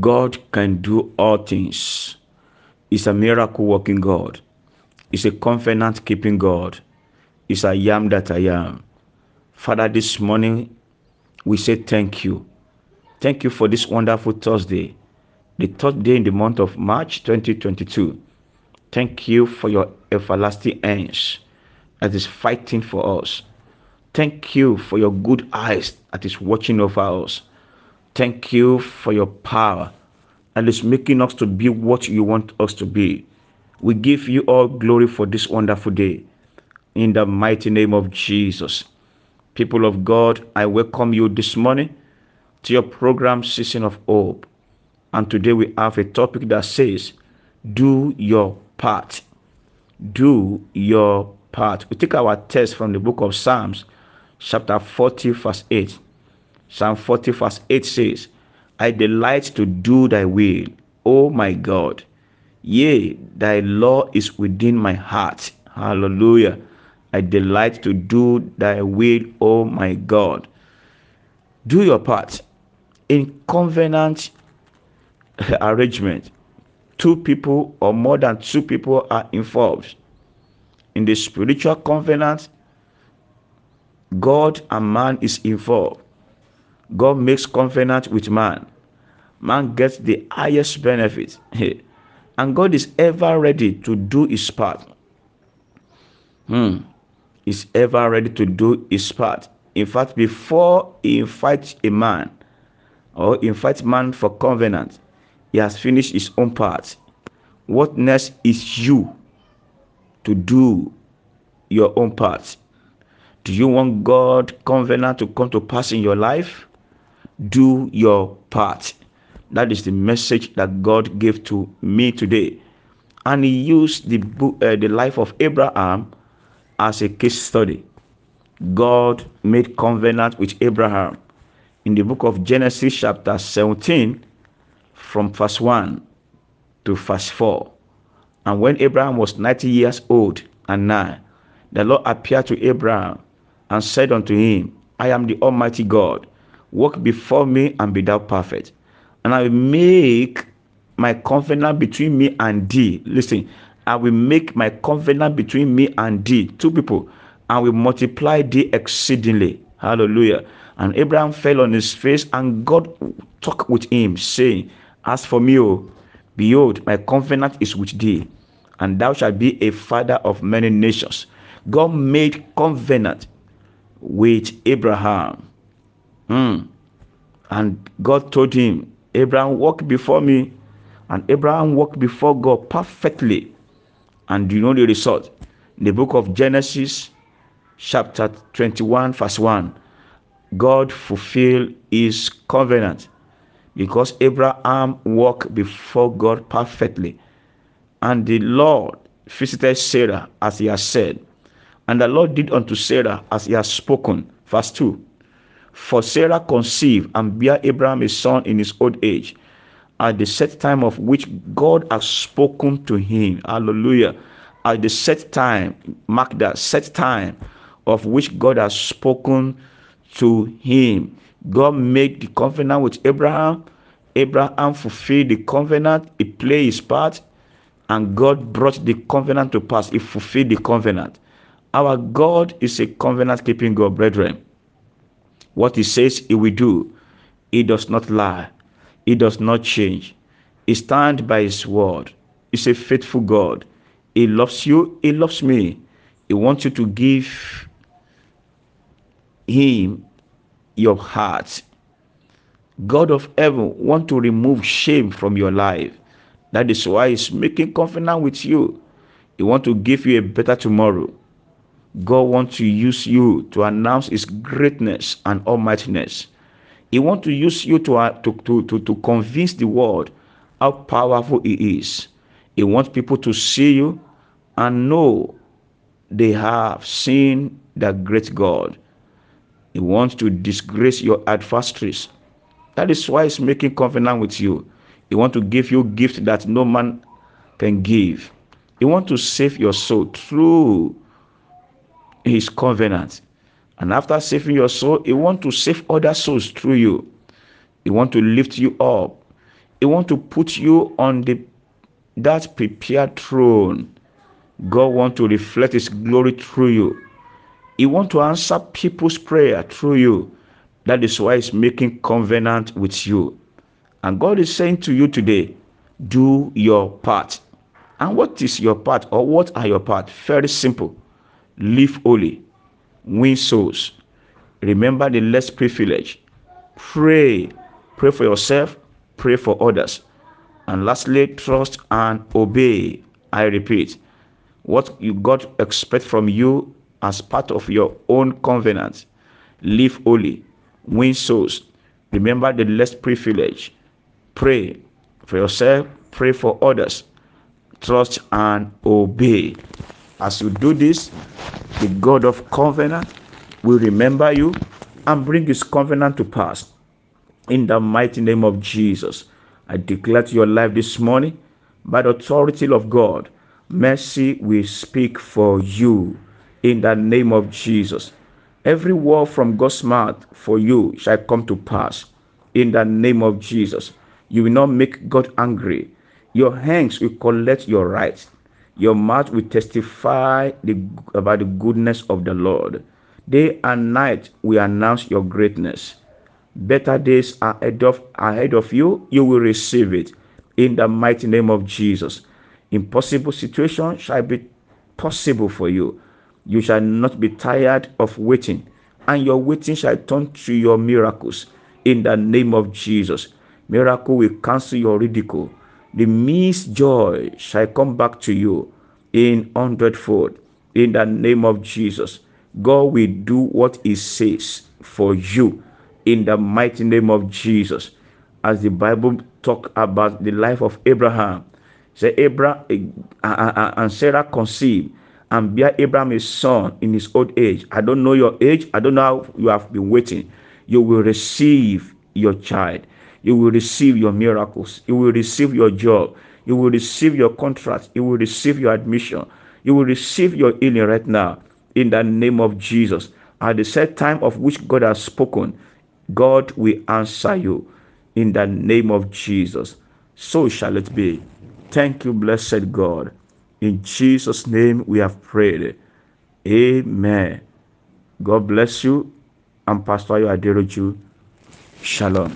God can do all things. He's a miracle working God. He's a covenant keeping God. He's I Am that I am. Father, this morning we say thank you. Thank you for this wonderful Thursday, the third day in the month of March 2022. Thank you for your everlasting hands that is fighting for us. Thank you for your good eyes that is watching over us. Thank you for your power that is making us to be what you want us to be. We give you all glory for this wonderful day. In the mighty name of Jesus. People of God, I welcome you this morning to your program Season of Hope. And today we have a topic that says, Do your part. Do your part. We take our text from the book of Psalms, chapter 40, verse 8. Psalm 40, verse 8 says, I delight to do thy will, O my God. Yea, thy law is within my heart. Hallelujah. I delight to do thy will, O my God. Do your part. In covenant arrangement, two people or more than two people are involved. In the spiritual covenant, God and man is involved. God makes covenant with man. Man gets the highest benefit. and God is ever ready to do his part. Hmm is ever ready to do his part. In fact, before he invites a man or invites man for covenant, he has finished his own part. What next is you to do your own part? Do you want God covenant to come to pass in your life? Do your part. That is the message that God gave to me today. And he used the book, uh, the life of Abraham as a case study. God made covenant with Abraham in the book of Genesis, chapter 17, from verse 1 to verse 4. And when Abraham was 90 years old and nine, the Lord appeared to Abraham and said unto him, I am the Almighty God. Walk before me and be thou perfect. And I will make my covenant between me and thee. Listen, I will make my covenant between me and thee, two people, and will multiply thee exceedingly. Hallelujah. And Abraham fell on his face, and God talked with him, saying, As for me, O, behold, my covenant is with thee, and thou shalt be a father of many nations. God made covenant with Abraham. Hmm. And God told him, Abraham, walk before me. And Abraham walked before God perfectly. And you know the result? In the book of Genesis, chapter 21, verse 1, God fulfilled his covenant because Abraham walked before God perfectly. And the Lord visited Sarah as he has said. And the Lord did unto Sarah as he has spoken. Verse 2 For Sarah conceived and bare Abraham a son in his old age at the set time of which God has spoken to him. Hallelujah. At the set time, mark that set time of which God has spoken to him. God made the covenant with Abraham. Abraham fulfilled the covenant. He played his part. And God brought the covenant to pass. He fulfilled the covenant. Our God is a covenant keeping God, brethren. What he says he will do, he does not lie. He does not change. He stands by His word. He's a faithful God. He loves you. He loves me. He wants you to give Him your heart. God of heaven want to remove shame from your life. That is why He's making covenant with you. He want to give you a better tomorrow. God wants to use you to announce His greatness and almightiness. He wants to use you to, uh, to, to, to, to convince the world how powerful He is. He wants people to see you and know they have seen the great God. He wants to disgrace your adversaries. That is why He's making covenant with you. He wants to give you gift that no man can give. He wants to save your soul through His covenant. And after saving your soul, He want to save other souls through you. He want to lift you up. He want to put you on the that prepared throne. God want to reflect His glory through you. He want to answer people's prayer through you. That is why He's making covenant with you. And God is saying to you today, do your part. And what is your part or what are your part? Very simple. Live holy. Win souls. Remember the less privileged. Pray. Pray for yourself. Pray for others. And lastly, trust and obey. I repeat, what you God expect from you as part of your own covenant. Live holy. Win souls. Remember the less privileged. Pray for yourself. Pray for others. Trust and obey. As you do this, the God of covenant will remember you and bring his covenant to pass. In the mighty name of Jesus, I declare to your life this morning, by the authority of God, mercy will speak for you. In the name of Jesus, every word from God's mouth for you shall come to pass. In the name of Jesus, you will not make God angry. Your hands will collect your rights. Your mouth will testify the, about the goodness of the Lord. Day and night we announce your greatness. Better days are ahead of, ahead of you. You will receive it in the mighty name of Jesus. Impossible situation shall be possible for you. You shall not be tired of waiting, and your waiting shall turn to your miracles in the name of Jesus. Miracle will cancel your ridicule the missed joy shall come back to you in hundredfold. In the name of Jesus, God will do what He says for you in the mighty name of Jesus. As the Bible talk about the life of Abraham, say Abraham eh, and Sarah conceived and bear Abraham a son in his old age. I don't know your age. I don't know how you have been waiting. You will receive your child you will receive your miracles. You will receive your job. You will receive your contract. You will receive your admission. You will receive your healing right now in the name of Jesus. At the set time of which God has spoken, God will answer you in the name of Jesus. So shall it be. Thank you, blessed God. In Jesus' name we have prayed. Amen. God bless you. I'm Pastor Aderoju. Shalom.